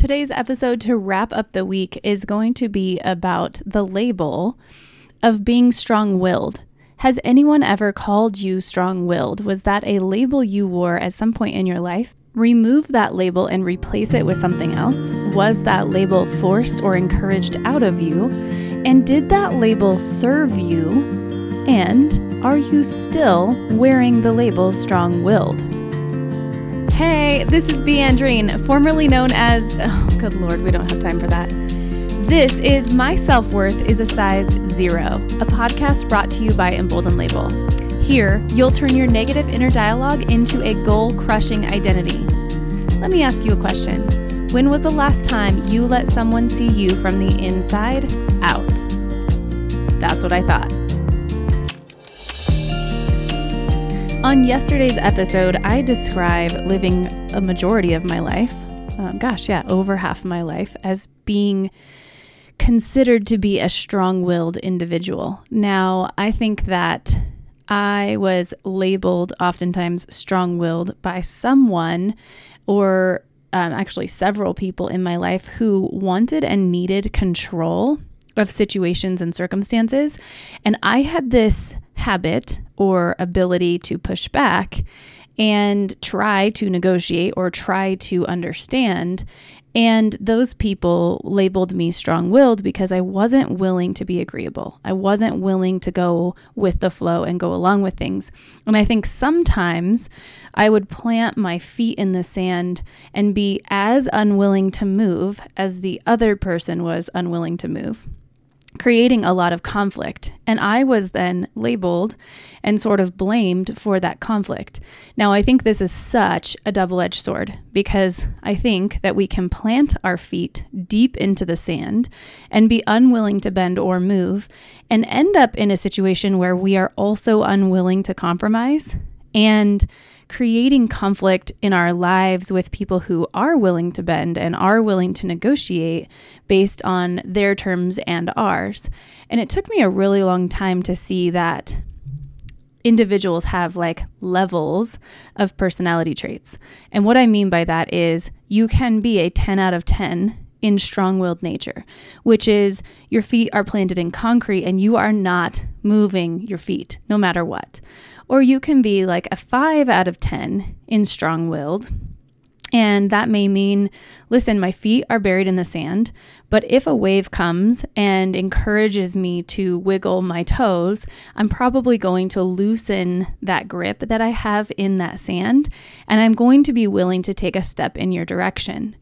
Today's episode to wrap up the week is going to be about the label of being strong willed. Has anyone ever called you strong willed? Was that a label you wore at some point in your life? Remove that label and replace it with something else. Was that label forced or encouraged out of you? And did that label serve you? And are you still wearing the label strong willed? Hey, this is Beandrine, formerly known as. Oh, good lord, we don't have time for that. This is My Self Worth is a Size Zero, a podcast brought to you by Embolden Label. Here, you'll turn your negative inner dialogue into a goal crushing identity. Let me ask you a question. When was the last time you let someone see you from the inside out? That's what I thought. On yesterday's episode, I describe living a majority of my life, um, gosh, yeah, over half my life, as being considered to be a strong willed individual. Now, I think that I was labeled oftentimes strong willed by someone or um, actually several people in my life who wanted and needed control of situations and circumstances. And I had this habit or ability to push back and try to negotiate or try to understand. And those people labeled me strong willed because I wasn't willing to be agreeable. I wasn't willing to go with the flow and go along with things. And I think sometimes I would plant my feet in the sand and be as unwilling to move as the other person was unwilling to move creating a lot of conflict. And I was then labeled and sort of blamed for that conflict. Now, I think this is such a double edged sword because I think that we can plant our feet deep into the sand and be unwilling to bend or move and end up in a situation where we are also unwilling to compromise and creating conflict in our lives with people who are willing to bend and are willing to negotiate based on their terms and ours. And it took me a really long time to see that individuals have like levels of personality traits. And what I mean by that is you can be a 10 out of 10 in strong willed nature, which is your feet are planted in concrete and you are not moving your feet no matter what. Or you can be like a five out of 10 in strong willed. And that may mean, listen, my feet are buried in the sand, but if a wave comes and encourages me to wiggle my toes, I'm probably going to loosen that grip that I have in that sand, and I'm going to be willing to take a step in your direction.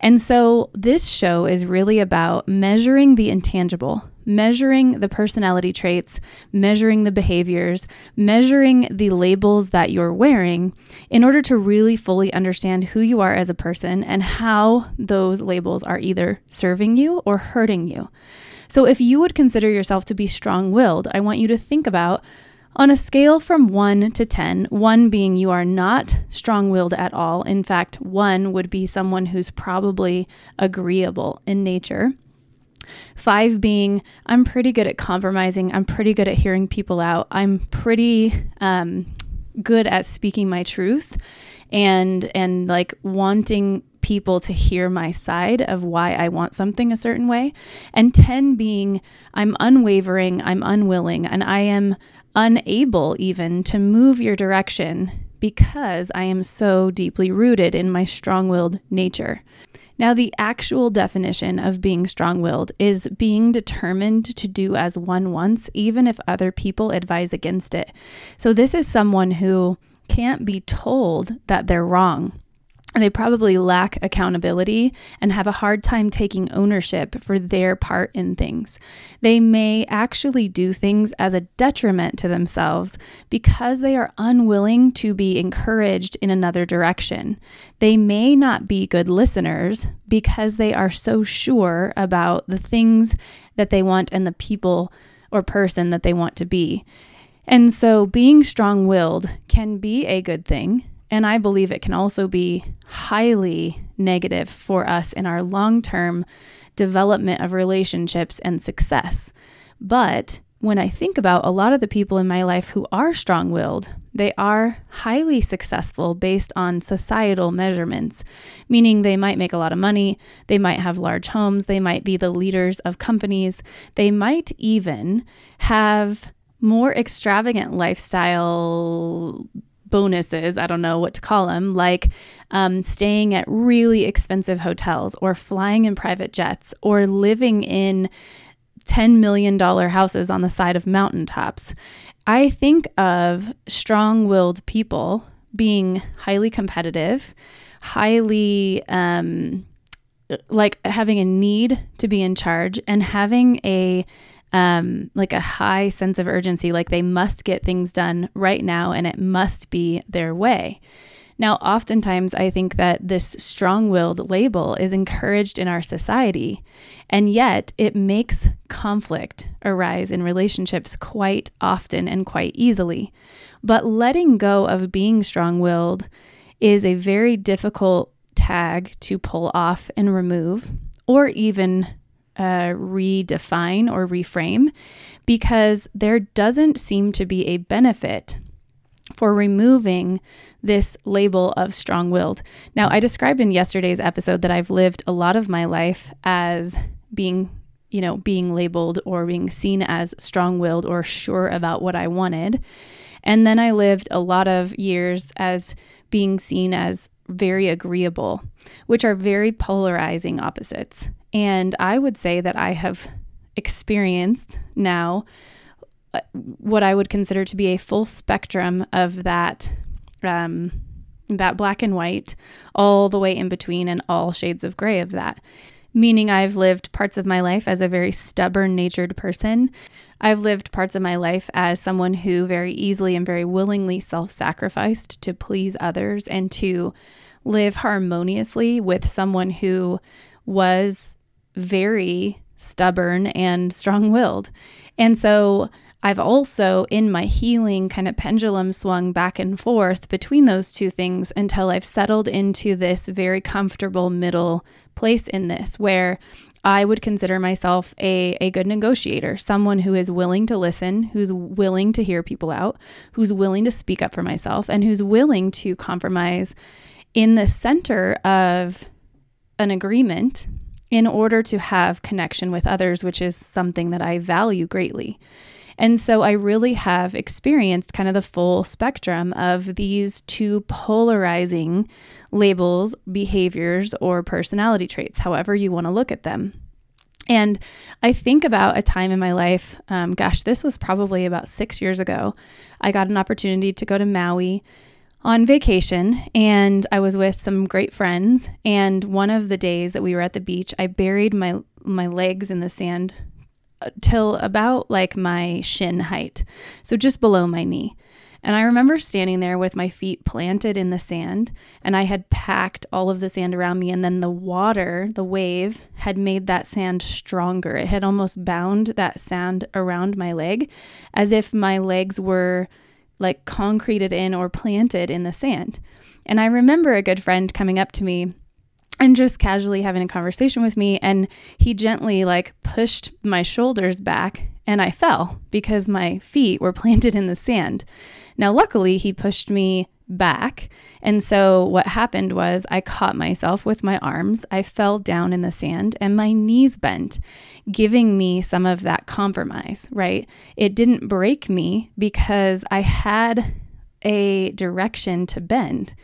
And so this show is really about measuring the intangible, measuring the personality traits, measuring the behaviors, measuring the labels that you're wearing in order to really fully understand who you are as a person and how those labels are either serving you or hurting you. So if you would consider yourself to be strong willed, I want you to think about on a scale from 1 to 10, 1 being you are not strong willed at all. In fact, 1 would be someone who's probably agreeable in nature. 5 being I'm pretty good at compromising, I'm pretty good at hearing people out, I'm pretty um, good at speaking my truth and and like wanting people to hear my side of why I want something a certain way. And 10 being I'm unwavering, I'm unwilling, and I am unable even to move your direction because I am so deeply rooted in my strong willed nature. Now, the actual definition of being strong willed is being determined to do as one wants, even if other people advise against it. So, this is someone who can't be told that they're wrong they probably lack accountability and have a hard time taking ownership for their part in things. They may actually do things as a detriment to themselves because they are unwilling to be encouraged in another direction. They may not be good listeners because they are so sure about the things that they want and the people or person that they want to be. And so being strong willed can be a good thing and I believe it can also be highly negative for us in our long term development of relationships and success. But when I think about a lot of the people in my life who are strong willed, they are highly successful based on societal measurements, meaning they might make a lot of money, they might have large homes, they might be the leaders of companies, they might even have more extravagant lifestyle bonuses, I don't know what to call them, like um, staying at really expensive hotels or flying in private jets or living in $10 million houses on the side of mountaintops. I think of strong willed people being highly competitive, highly um, like having a need to be in charge and having a um, like a high sense of urgency, like they must get things done right now and it must be their way. Now, oftentimes, I think that this strong willed label is encouraged in our society, and yet it makes conflict arise in relationships quite often and quite easily. But letting go of being strong willed is a very difficult tag to pull off and remove, or even uh, redefine or reframe, because there doesn't seem to be a benefit for removing this label of strong willed. Now, I described in yesterday's episode that I've lived a lot of my life as being, you know, being labeled or being seen as strong willed or sure about what I wanted. And then I lived a lot of years as being seen as very agreeable, which are very polarizing opposites. And I would say that I have experienced now uh, what I would consider to be a full spectrum of that um, that black and white, all the way in between, and all shades of gray of that. Meaning, I've lived parts of my life as a very stubborn natured person. I've lived parts of my life as someone who very easily and very willingly self sacrificed to please others and to live harmoniously with someone who was very stubborn and strong willed. And so I've also, in my healing kind of pendulum, swung back and forth between those two things until I've settled into this very comfortable middle place in this where I would consider myself a, a good negotiator, someone who is willing to listen, who's willing to hear people out, who's willing to speak up for myself, and who's willing to compromise in the center of an agreement in order to have connection with others, which is something that I value greatly. And so I really have experienced kind of the full spectrum of these two polarizing labels, behaviors, or personality traits, however you want to look at them. And I think about a time in my life, um, gosh, this was probably about six years ago. I got an opportunity to go to Maui on vacation and I was with some great friends. And one of the days that we were at the beach, I buried my, my legs in the sand till about like my shin height, so just below my knee. And I remember standing there with my feet planted in the sand, and I had packed all of the sand around me. And then the water, the wave, had made that sand stronger. It had almost bound that sand around my leg as if my legs were like concreted in or planted in the sand. And I remember a good friend coming up to me and just casually having a conversation with me and he gently like pushed my shoulders back and I fell because my feet were planted in the sand. Now luckily he pushed me back and so what happened was I caught myself with my arms. I fell down in the sand and my knees bent, giving me some of that compromise, right? It didn't break me because I had a direction to bend.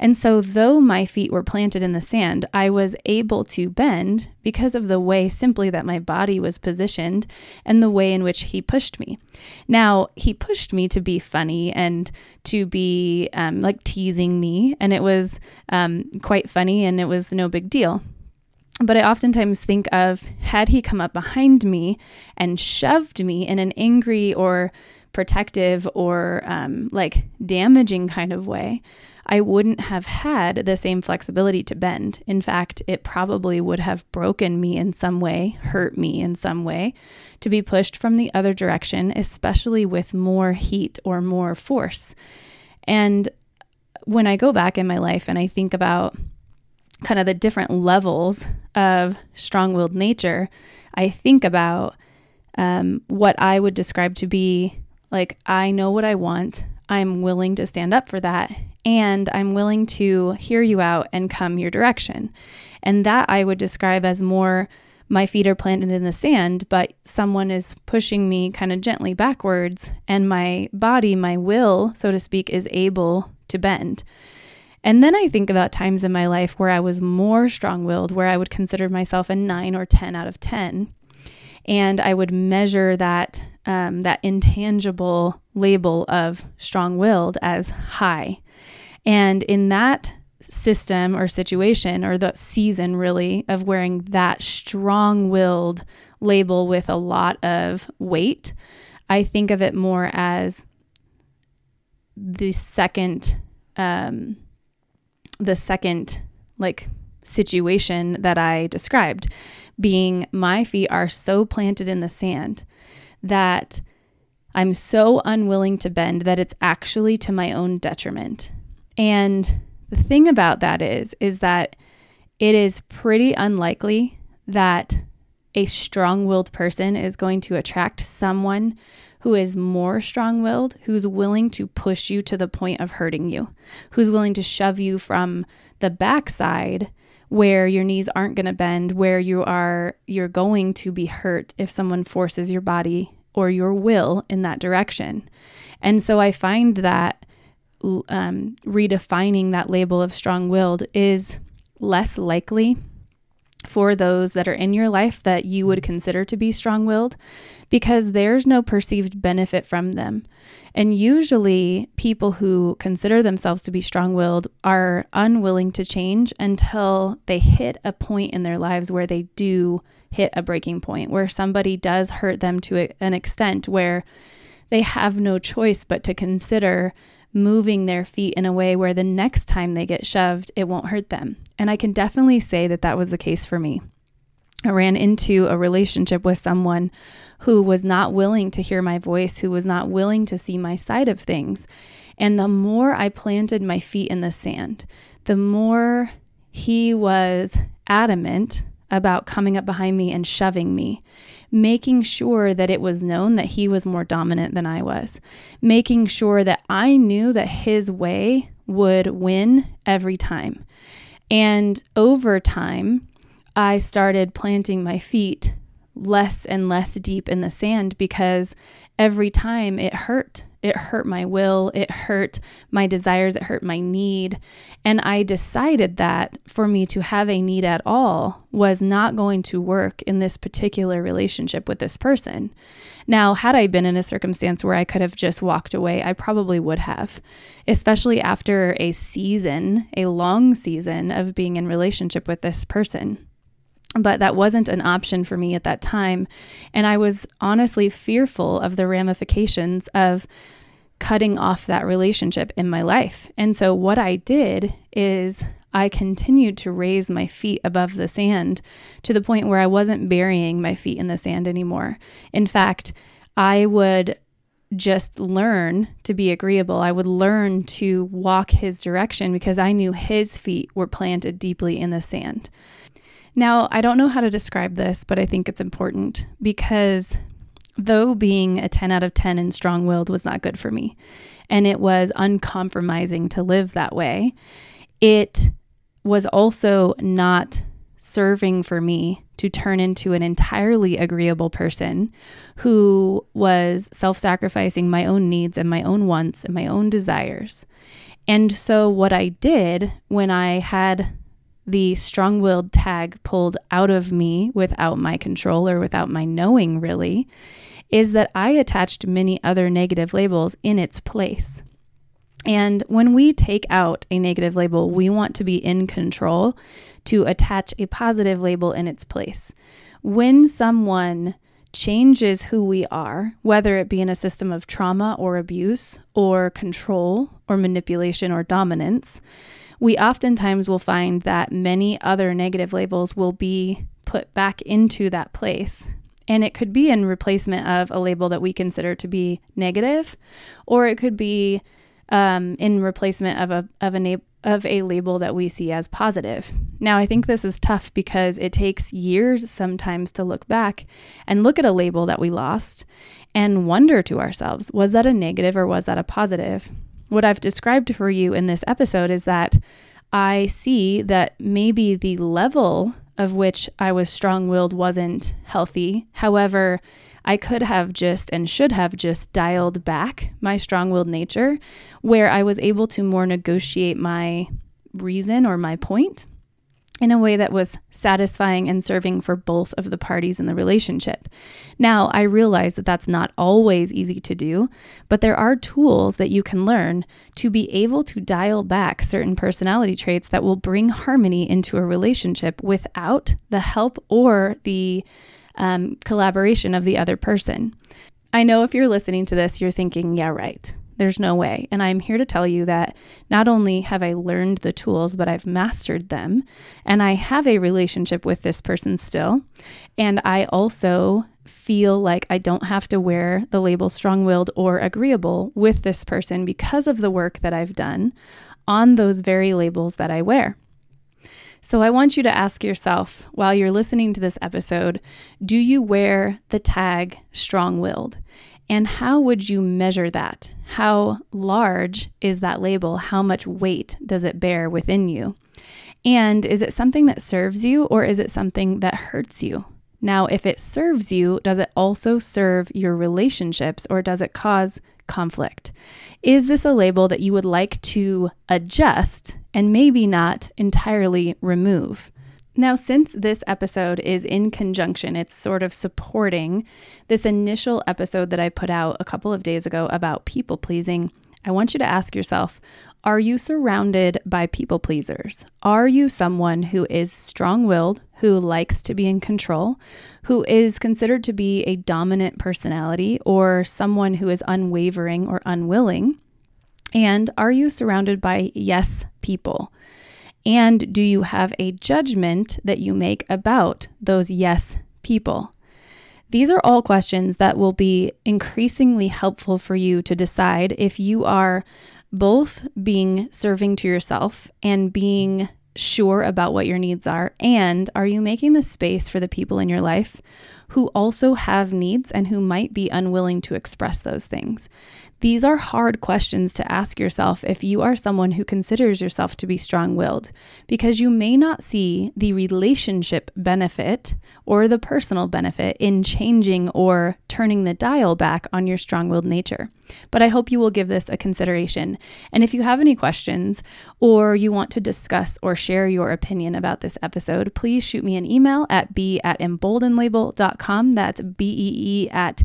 And so, though my feet were planted in the sand, I was able to bend because of the way simply that my body was positioned and the way in which he pushed me. Now, he pushed me to be funny and to be um, like teasing me, and it was um, quite funny and it was no big deal. But I oftentimes think of had he come up behind me and shoved me in an angry or protective or um, like damaging kind of way, I wouldn't have had the same flexibility to bend. In fact, it probably would have broken me in some way, hurt me in some way, to be pushed from the other direction, especially with more heat or more force. And when I go back in my life and I think about kind of the different levels of strong willed nature, I think about um, what I would describe to be like, I know what I want. I'm willing to stand up for that. And I'm willing to hear you out and come your direction. And that I would describe as more my feet are planted in the sand, but someone is pushing me kind of gently backwards, and my body, my will, so to speak, is able to bend. And then I think about times in my life where I was more strong willed, where I would consider myself a nine or 10 out of 10. And I would measure that, um, that intangible label of strong willed as high. And in that system or situation or the season really of wearing that strong willed label with a lot of weight, I think of it more as the second, um, the second like situation that I described, being my feet are so planted in the sand that I'm so unwilling to bend that it's actually to my own detriment. And the thing about that is is that it is pretty unlikely that a strong-willed person is going to attract someone who is more strong-willed, who's willing to push you to the point of hurting you, who's willing to shove you from the backside where your knees aren't going to bend, where you are you're going to be hurt if someone forces your body or your will in that direction. And so I find that um, redefining that label of strong willed is less likely for those that are in your life that you would mm-hmm. consider to be strong willed because there's no perceived benefit from them. And usually, people who consider themselves to be strong willed are unwilling to change until they hit a point in their lives where they do hit a breaking point, where somebody does hurt them to an extent where they have no choice but to consider moving their feet in a way where the next time they get shoved, it won't hurt them. And I can definitely say that that was the case for me. I ran into a relationship with someone who was not willing to hear my voice, who was not willing to see my side of things. And the more I planted my feet in the sand, the more he was adamant about coming up behind me and shoving me making sure that it was known that he was more dominant than I was, making sure that I knew that his way would win every time. And over time, I started planting my feet less and less deep in the sand because every time it hurt. It hurt my will, it hurt my desires, it hurt my need. And I decided that for me to have a need at all was not going to work in this particular relationship with this person. Now, had I been in a circumstance where I could have just walked away, I probably would have, especially after a season, a long season of being in relationship with this person but that wasn't an option for me at that time. And I was honestly fearful of the ramifications of cutting off that relationship in my life. And so, what I did is I continued to raise my feet above the sand to the point where I wasn't burying my feet in the sand anymore. In fact, I would just learn to be agreeable. I would learn to walk his direction because I knew his feet were planted deeply in the sand. Now, I don't know how to describe this, but I think it's important because though being a 10 out of 10 and strong willed was not good for me, and it was uncompromising to live that way, it was also not serving for me to turn into an entirely agreeable person who was self sacrificing my own needs and my own wants and my own desires. And so, what I did when I had the strong willed tag pulled out of me without my control or without my knowing, really, is that I attached many other negative labels in its place. And when we take out a negative label, we want to be in control to attach a positive label in its place. When someone changes who we are, whether it be in a system of trauma or abuse or control or manipulation or dominance, we oftentimes will find that many other negative labels will be put back into that place. And it could be in replacement of a label that we consider to be negative, or it could be um, in replacement of a, of a na- of a label that we see as positive. Now, I think this is tough because it takes years sometimes to look back and look at a label that we lost and wonder to ourselves, was that a negative or was that a positive? What I've described for you in this episode is that I see that maybe the level of which I was strong willed wasn't healthy. However, I could have just and should have just dialed back my strong willed nature where I was able to more negotiate my reason or my point in a way that was satisfying and serving for both of the parties in the relationship. Now, I realize that that's not always easy to do, but there are tools that you can learn to be able to dial back certain personality traits that will bring harmony into a relationship without the help or the um, collaboration of the other person. I know if you're listening to this, you're thinking, yeah, right. There's no way. And I'm here to tell you that not only have I learned the tools, but I've mastered them. And I have a relationship with this person still. And I also feel like I don't have to wear the label strong willed or agreeable with this person because of the work that I've done on those very labels that I wear. So I want you to ask yourself while you're listening to this episode do you wear the tag strong willed? And how would you measure that? How large is that label? How much weight does it bear within you? And is it something that serves you or is it something that hurts you? Now, if it serves you, does it also serve your relationships or does it cause conflict? Is this a label that you would like to adjust and maybe not entirely remove? Now, since this episode is in conjunction, it's sort of supporting this initial episode that I put out a couple of days ago about people pleasing. I want you to ask yourself Are you surrounded by people pleasers? Are you someone who is strong willed, who likes to be in control, who is considered to be a dominant personality, or someone who is unwavering or unwilling? And are you surrounded by yes people? And do you have a judgment that you make about those yes people? These are all questions that will be increasingly helpful for you to decide if you are both being serving to yourself and being sure about what your needs are, and are you making the space for the people in your life who also have needs and who might be unwilling to express those things? These are hard questions to ask yourself if you are someone who considers yourself to be strong willed, because you may not see the relationship benefit or the personal benefit in changing or turning the dial back on your strong willed nature. But I hope you will give this a consideration. And if you have any questions or you want to discuss or share your opinion about this episode, please shoot me an email at bee at emboldenlabel.com. That's B E E at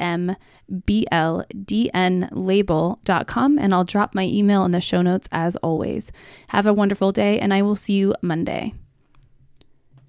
embldnlabel.com, and I'll drop my email in the show notes as always. Have a wonderful day, and I will see you Monday.